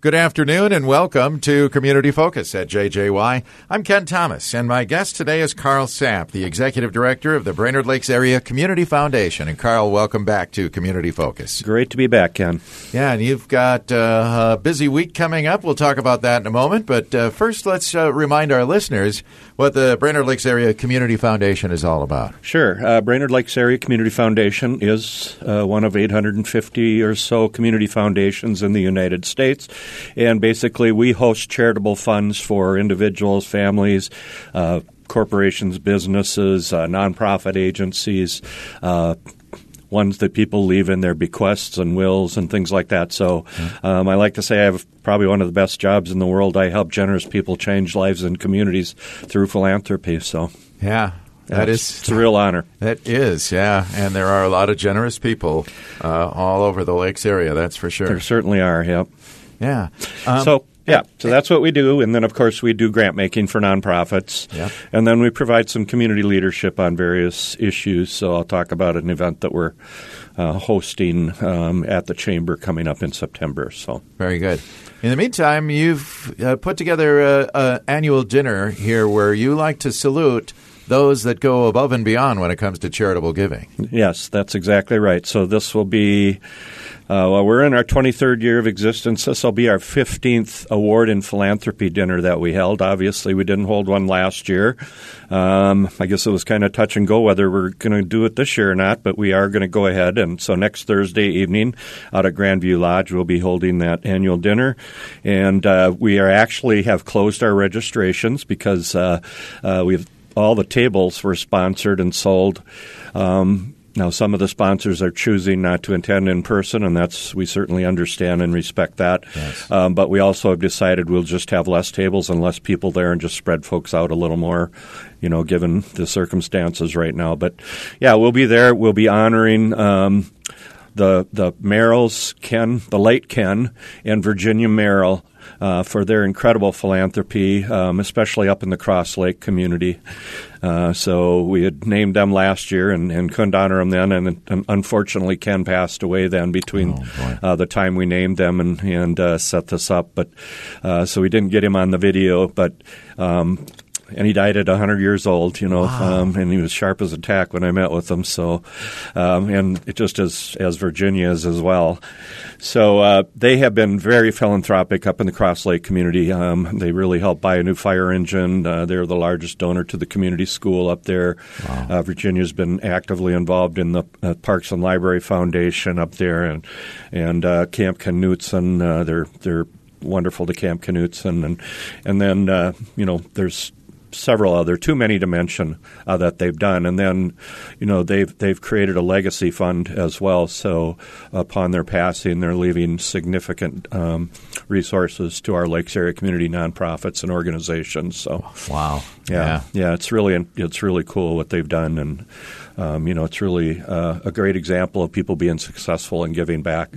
Good afternoon and welcome to Community Focus at JJY. I'm Ken Thomas and my guest today is Carl Samp, the Executive Director of the Brainerd Lakes Area Community Foundation. And Carl, welcome back to Community Focus. Great to be back, Ken. Yeah, and you've got uh, a busy week coming up. We'll talk about that in a moment. But uh, first, let's uh, remind our listeners what the Brainerd Lakes Area Community Foundation is all about. Sure. Uh, Brainerd Lakes Area Community Foundation is uh, one of 850 or so community foundations in the United States. And basically, we host charitable funds for individuals, families, uh, corporations, businesses, uh, nonprofit agencies, uh, ones that people leave in their bequests and wills and things like that. So um, I like to say I have probably one of the best jobs in the world. I help generous people change lives and communities through philanthropy. So yeah. That is it's a real honor. That is, yeah, and there are a lot of generous people uh, all over the lakes area. That's for sure. There certainly are. Yep. Yeah. Um, so yeah, so that's what we do, and then of course we do grant making for nonprofits, and then we provide some community leadership on various issues. So I'll talk about an event that we're uh, hosting um, at the chamber coming up in September. So Very good. In the meantime, you've uh, put together an annual dinner here where you like to salute those that go above and beyond when it comes to charitable giving. yes, that's exactly right. So this will be. Uh, well, we're in our 23rd year of existence. This will be our 15th award in philanthropy dinner that we held. Obviously, we didn't hold one last year. Um, I guess it was kind of touch and go whether we're going to do it this year or not, but we are going to go ahead. And so next Thursday evening out at Grandview Lodge, we'll be holding that annual dinner. And uh, we are actually have closed our registrations because uh, uh, we've all the tables were sponsored and sold. Um, now, some of the sponsors are choosing not to attend in person, and that's we certainly understand and respect that. Yes. Um, but we also have decided we'll just have less tables and less people there, and just spread folks out a little more. You know, given the circumstances right now. But yeah, we'll be there. We'll be honoring. Um, the the Merrills, Ken, the late Ken, and Virginia Merrill uh, for their incredible philanthropy, um, especially up in the Cross Lake community. Uh, so we had named them last year and, and couldn't honor them then, and, and unfortunately Ken passed away then between boy. uh, the time we named them and and uh, set this up. But uh, so we didn't get him on the video, but. Um, and he died at 100 years old, you know, um, and he was sharp as a tack when I met with him. So, um, and it just as as Virginia is as well. So uh, they have been very philanthropic up in the Cross Lake community. Um, they really helped buy a new fire engine. Uh, they're the largest donor to the community school up there. Uh, Virginia's been actively involved in the uh, Parks and Library Foundation up there, and and uh, Camp Knutson. Uh, they're they're wonderful to Camp Knutson, and and then uh, you know there's several other too many to mention uh, that they've done. And then you know they've they've created a legacy fund as well. So upon their passing they're leaving significant um, resources to our lakes area community nonprofits and organizations so Wow. yeah, yeah, it's really it's really cool what they've done, and um, you know, it's really uh, a great example of people being successful and giving back,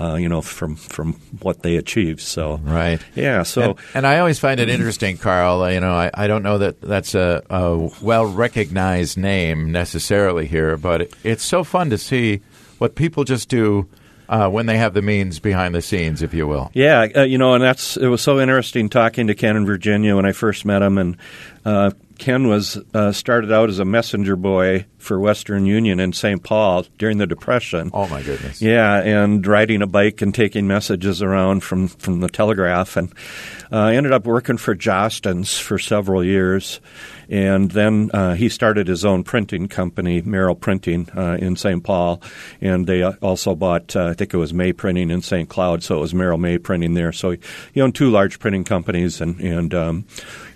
uh, you know, from from what they achieved. So, Right. yeah, so And, and I always find it interesting, Carl. uh, You know, I, I don't know that that's a, a well recognized name necessarily here, but it, it's so fun to see what people just do uh, when they have the means behind the scenes, if you will. Yeah, uh, you know, and that's it was so interesting talking to Ken in Virginia when I first met him, and uh, Ken was uh, started out as a messenger boy for Western Union in St. Paul during the Depression. Oh my goodness! Yeah, and riding a bike and taking messages around from, from the telegraph, and uh, I ended up working for Jostens for several years, and then uh, he started his own printing company, Merrill Printing, uh, in St. Paul, and they also bought, uh, I think it was May Printing in St. Cloud, so it was Merrill May Printing there. So he, he owned two large printing companies, and and um,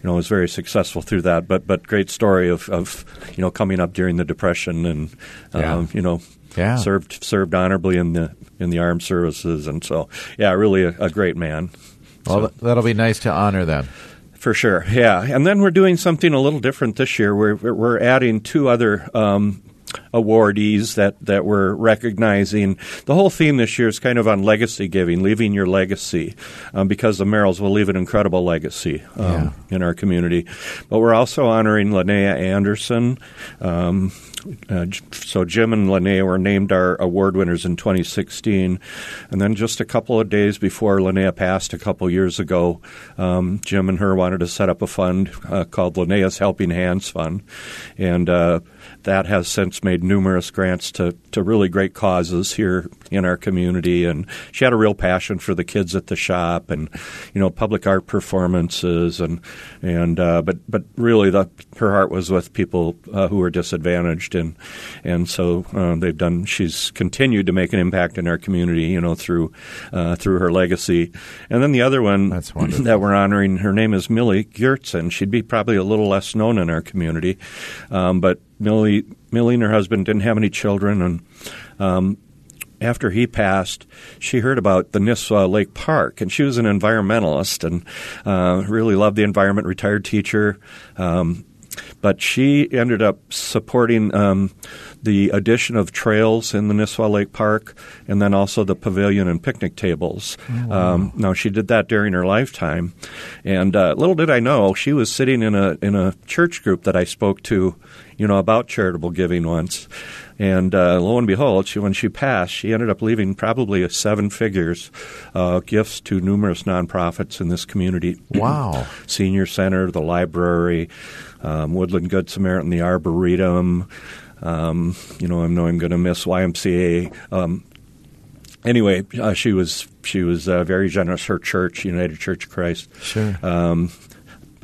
you know was very successful through that. But but great story of, of you know coming up during the Depression, and um, Yeah. you know Yeah. served served honorably in the in the armed services, and so yeah, really a, a great man. Well, th- that'll be nice to honor them. For sure, yeah. And then we're doing something a little different this year. We're we're adding two other um, awardees that, that we're recognizing. The whole theme this year is kind of on legacy giving, leaving your legacy, um, because the Merrills will leave an incredible legacy um, yeah. in our community. But we're also honoring Linnea Anderson. Um, uh, so Jim and Linnea were named our award winners in 2016, and then just a couple of days before Linnea passed a couple years ago, um, Jim and her wanted to set up a fund uh, called Linnea's Helping Hands Fund, and uh, that has since made numerous grants to, to really great causes here in our community. And she had a real passion for the kids at the shop and, you know, public art performances and and uh, but but really the her heart was with people uh, who were disadvantaged and and so uh, they've done. She's continued to make an impact in our community, you know, through uh, through her legacy. And then the other one that we're honoring, her name is Millie Gertzen. She'd be probably a little less known in our community, um, but Millie, Millie and her husband didn't have any children, and um, after he passed, she heard about the Nisswa Lake Park, and she was an environmentalist and uh, really loved the environment. Retired teacher, um, but she ended up supporting um, the addition of trails in the Nisswa Lake Park, and then also the pavilion and picnic tables. Oh, wow. um, now she did that during her lifetime, and uh, little did I know she was sitting in a in a church group that I spoke to, you know, about charitable giving once. And uh, lo and behold, she, when she passed, she ended up leaving probably seven figures uh, gifts to numerous nonprofits in this community. Wow! Senior Center, the library, um, Woodland Good Samaritan, the Arboretum. Um, you know, I know I'm going to miss YMCA. Um, anyway, uh, she was she was uh, very generous. Her church, United Church of Christ, sure. Um,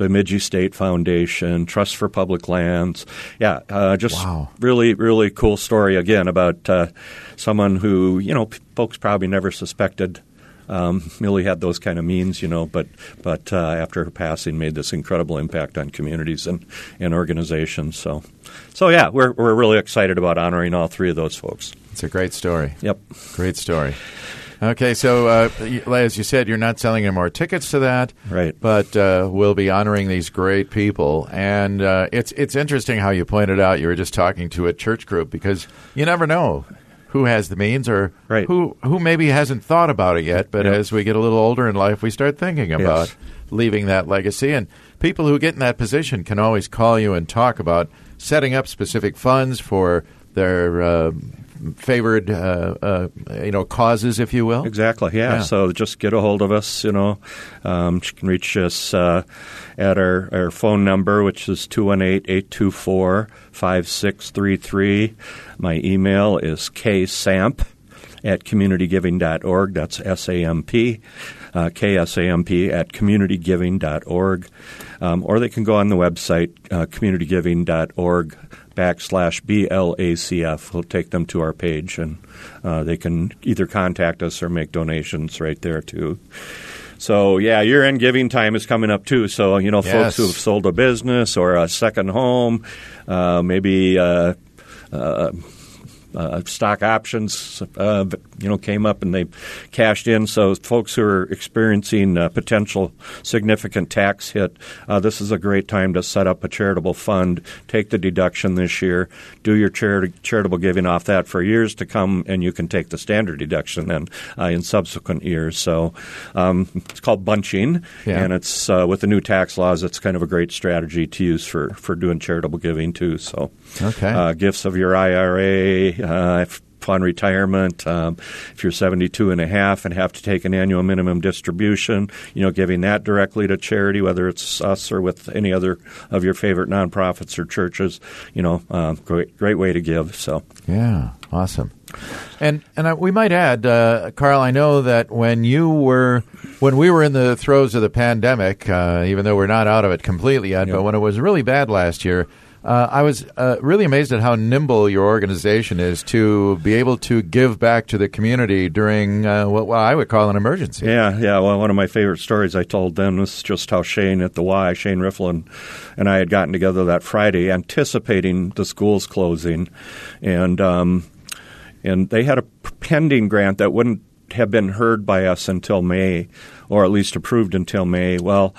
Bemidji State Foundation, Trust for Public Lands. Yeah, uh, just wow. really, really cool story again about uh, someone who you know folks probably never suspected um, Millie had those kind of means, you know, but but uh, after her passing, made this incredible impact on communities and, and organizations. So, so yeah, we're we're really excited about honoring all three of those folks. It's a great story. Yep, great story. Okay, so uh, as you said, you're not selling any more tickets to that, right? But uh, we'll be honoring these great people, and uh, it's it's interesting how you pointed out you were just talking to a church group because you never know who has the means or right. who who maybe hasn't thought about it yet. But yep. as we get a little older in life, we start thinking about yes. leaving that legacy. And people who get in that position can always call you and talk about setting up specific funds for their uh, favored, uh, uh, you know, causes, if you will. Exactly. Yeah. yeah. So just get a hold of us. You know, um, you can reach us uh, at our, our phone number, which is 218-824-5633. My email is ksamp at communitygiving.org. That's S-A-M-P, uh, K-S-A-M-P at communitygiving.org. Um, or they can go on the website, uh, communitygiving.org backslash BLACF. We'll take them to our page and uh, they can either contact us or make donations right there too. So yeah, year end giving time is coming up too. So you know, yes. folks who have sold a business or a second home, uh, maybe uh, uh, uh, stock options, uh, you know, came up and they cashed in. So folks who are experiencing a potential significant tax hit, uh, this is a great time to set up a charitable fund, take the deduction this year, do your charity, charitable giving off that for years to come, and you can take the standard deduction then uh, in subsequent years. So um, it's called bunching, yeah. and it's uh, with the new tax laws, it's kind of a great strategy to use for for doing charitable giving too. So okay. Uh, gifts of your IRA uh, upon retirement. Um, if you're 72 and a half and have to take an annual minimum distribution, you know, giving that directly to charity, whether it's us or with any other of your favorite nonprofits or churches, you know, uh, great, great way to give. So, yeah, awesome. And and uh, we might add, uh, Carl. I know that when you were when we were in the throes of the pandemic, uh, even though we're not out of it completely yet, yep. but when it was really bad last year, uh, I was uh, really amazed at how nimble your organization is to be able to give back to the community during uh, what, what, I would call an emergency. Yeah, yeah. Well, one of my favorite stories I told them was just how Shane at the Y, Shane Rifflin, and I had gotten together that Friday, anticipating the schools closing, and um, and they had a pending grant that wouldn't have been heard by us until May, or at least approved until May. Well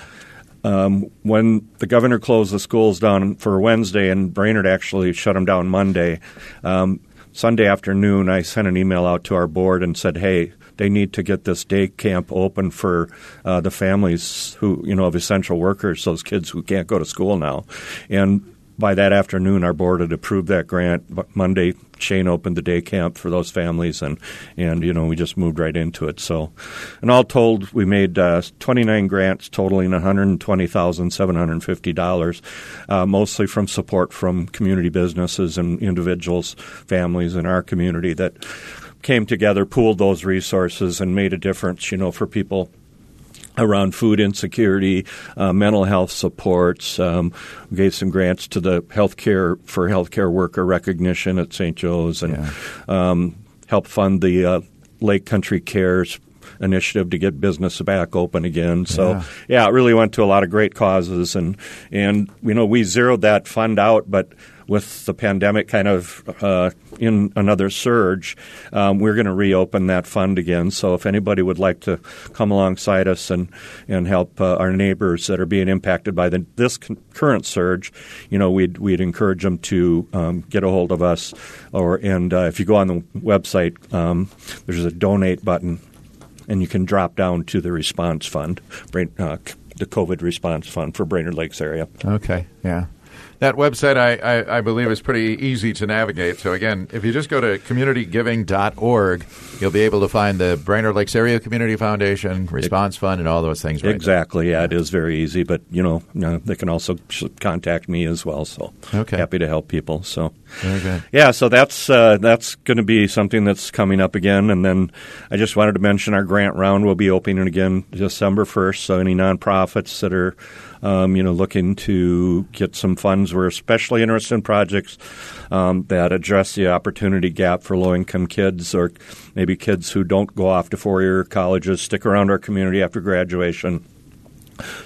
um, when the governor closed the schools down for Wednesday and Brainerd actually shut them down Monday, um, Sunday afternoon I sent an email out to our board and said, hey, they need to get this day camp open for uh, the families who, you know, of essential workers, those kids who can't go to school now. And by that afternoon, our board had approved that grant. Monday, Shane opened the day camp for those families, and and you know we just moved right into it. So, and all told, we made uh, 29 grants totaling 120 seven hundred fifty dollars, uh, mostly from support from community businesses and individuals, families in our community that came together, pooled those resources, and made a difference. You know, for people around food insecurity, uh, mental health supports. Um, we gave some grants to the healthcare for healthcare worker recognition at St. Joe's, and yeah. um, helped fund the uh, Lake Country Cares initiative to get business back open again. So yeah. yeah. it really went to a lot of great causes, and and you know we zeroed that fund out, but with the pandemic kind of uh, in another surge, um, we're going to reopen that fund again. So if anybody would like to come alongside us and and help uh, our neighbors that are being impacted by the, this con- current surge, you know, we'd we'd encourage them to um, get a hold of us. Or and uh, if you go on the website, um, there's a donate button, and you can drop down to the response fund, uh, the COVID response fund for Brainerd Lakes area. Okay, yeah. That website, I, I, I, believe, is pretty easy to navigate. So, again, if you just go to communitygiving.org, you'll be able to find the Brainerd Lakes Area Community Foundation, Response Fund, and all those things. Right exactly. Yeah, it is very easy. But, you know, they can also contact me as well. So, okay. happy to help people. So. Yeah, so that's uh, that's going to be something that's coming up again. And then I just wanted to mention our grant round will be opening again December 1st. So, any nonprofits that are um, you know, looking to get some funds. We're especially interested in projects um, that address the opportunity gap for low income kids or maybe kids who don't go off to four year colleges, stick around our community after graduation.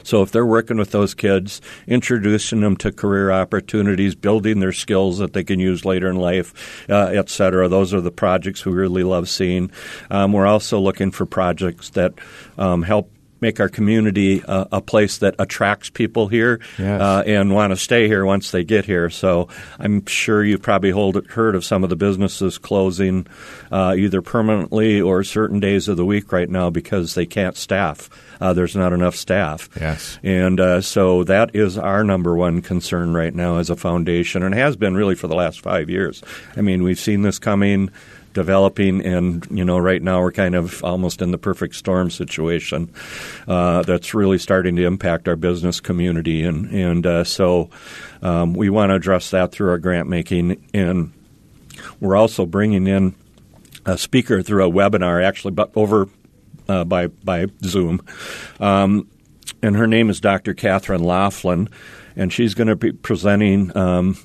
So if they're working with those kids, introducing them to career opportunities, building their skills that they can use later in life, uh, et cetera, those are the projects we really love seeing. Um, we're also looking for projects that um, help make our community uh, a place that attracts people here yes. uh, and want to stay here once they get here. So I'm sure you've probably hold, heard of some of the businesses closing uh, either permanently or certain days of the week right now because they can't staff. Uh, there's not enough staff. Yes. And uh, so that is our number one concern right now as a foundation and has been really for the last five years. I mean, we've seen this coming developing, and you know, right now we're kind of almost in the perfect storm situation uh, that's really starting to impact our business community, and and uh, so um, we want to address that through our grant making, and we're also bringing in a speaker through a webinar, actually, but over uh, by by Zoom. Um, and her name is Dr. Katherine Loflin, and she's going to be presenting um,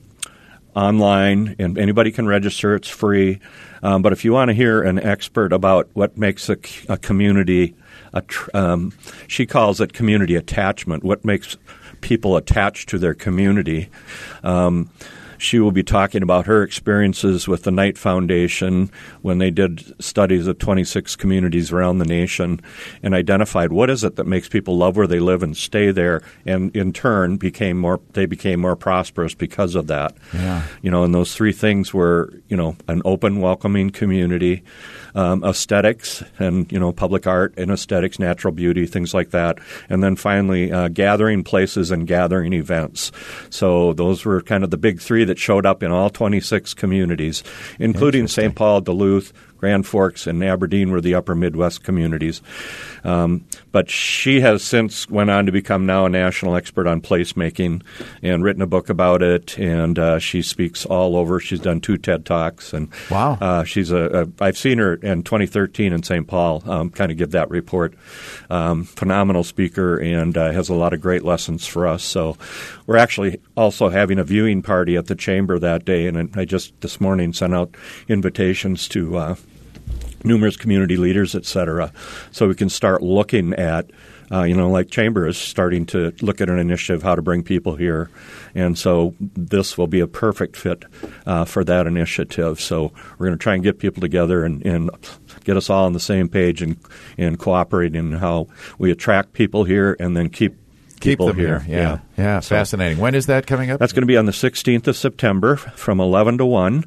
online, and anybody can register. It's free. Um, but if you want to hear an expert about what makes a, a community, a tr- um, she calls it community attachment, what makes people attached to their community. Um, she will be talking about her experiences with the Knight Foundation when they did studies of 26 communities around the nation and identified what is it that makes people love where they live and stay there, and in turn became more they became more prosperous because of that. Yeah. You know, and those three things were you know an open, welcoming community um, aesthetics and you know public art and aesthetics, natural beauty, things like that, and then finally uh, gathering places and gathering events. So those were kind of the big three that showed up in all 26 communities, including St. Paul, Duluth, Grand Forks and Aberdeen were the upper Midwest communities. Um, but she has since went on to become now a national expert on placemaking and written a book about it. And uh, she speaks all over. She's done two TED talks. And wow, uh, she's a, a. I've seen her in 2013 in St. Paul. Um, kind of give that report. Um, phenomenal speaker and uh, has a lot of great lessons for us. So we're actually also having a viewing party at the chamber that day. And I just this morning sent out invitations to uh, numerous community leaders, et cetera. So we can start looking at, uh, you know, like Chamber is starting to look at an initiative how to bring people here, and so this will be a perfect fit uh, for that initiative. So we're going to try and get people together and, and get us all on the same page and and cooperate in how we attract people here and then keep Keep them here. Yeah, yeah, So- fascinating. When is that coming up? That's going to be on the 16th of September from 11 to 1.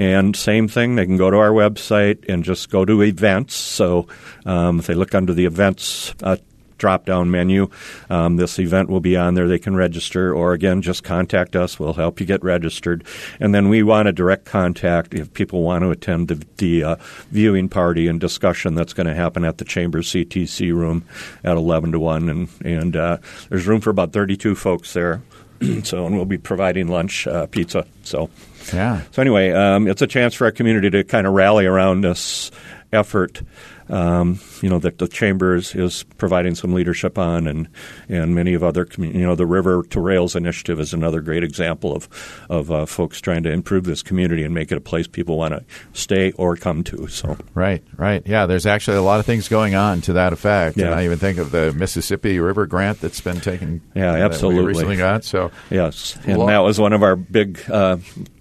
And same thing, they can go to our website and just go to events. So um, if they look under the events uh, drop down menu, um, this event will be on there. They can register, or again, just contact us. We'll help you get registered. And then we want a direct contact if people want to attend the, the uh, viewing party and discussion that's going to happen at the Chambers CTC room at 11 to 1. And, and uh, there's room for about 32 folks there. so, and we'll be providing lunch, uh, pizza. So, yeah. so anyway, um, it's a chance for our community to kind of rally around this effort. Um, you know that the chamber is, is providing some leadership on, and and many of other you know the River to Rails initiative is another great example of of uh, folks trying to improve this community and make it a place people want to stay or come to. So Right, right. Yeah, there's actually a lot of things going on to that effect. And Yeah. I even think of the Mississippi River grant that's been taken. Yeah, absolutely. recently got. So, Yes, and Lo- that was one of our big uh,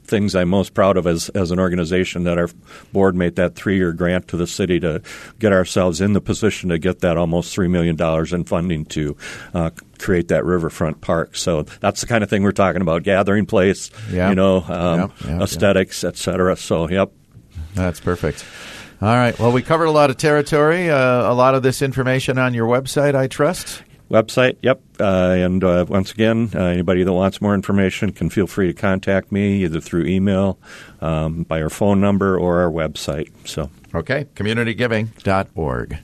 things I'm most proud of as as an organization that our board made that three year grant to the city to get ourselves in the position to get that almost three million dollars in funding to uh, create that riverfront park. So that's the kind of thing we're talking about: gathering place, Yeah. you know, um, aesthetics, et cetera. So, yep. that's perfect. All right. Well, we covered a lot of territory. Uh, a lot of this information on your website, I trust. Website, yep. Uh, and uh, once again, uh, anybody that wants more information can feel free to contact me either through email, um, by our phone number, or our website. So, Okay. Communitygiving.org.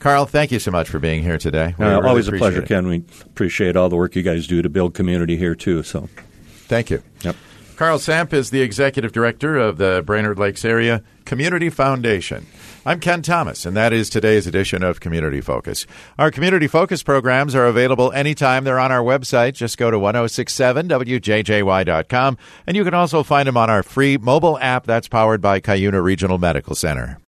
Carl, thank you so much for being here today. Uh, really always a pleasure, it. Ken. We appreciate all the work you guys do to build community here too. So, Thank you. yep. Carl Samp is the executive director of the Brainerd Lakes Area Community Foundation. I'm Ken Thomas, and that is today's edition of Community Focus. Our Community Focus programs are available anytime they're on our website. Just go to 1067wjjy.com, and you can also find them on our free mobile app that's powered by Cuyuna Regional Medical Center.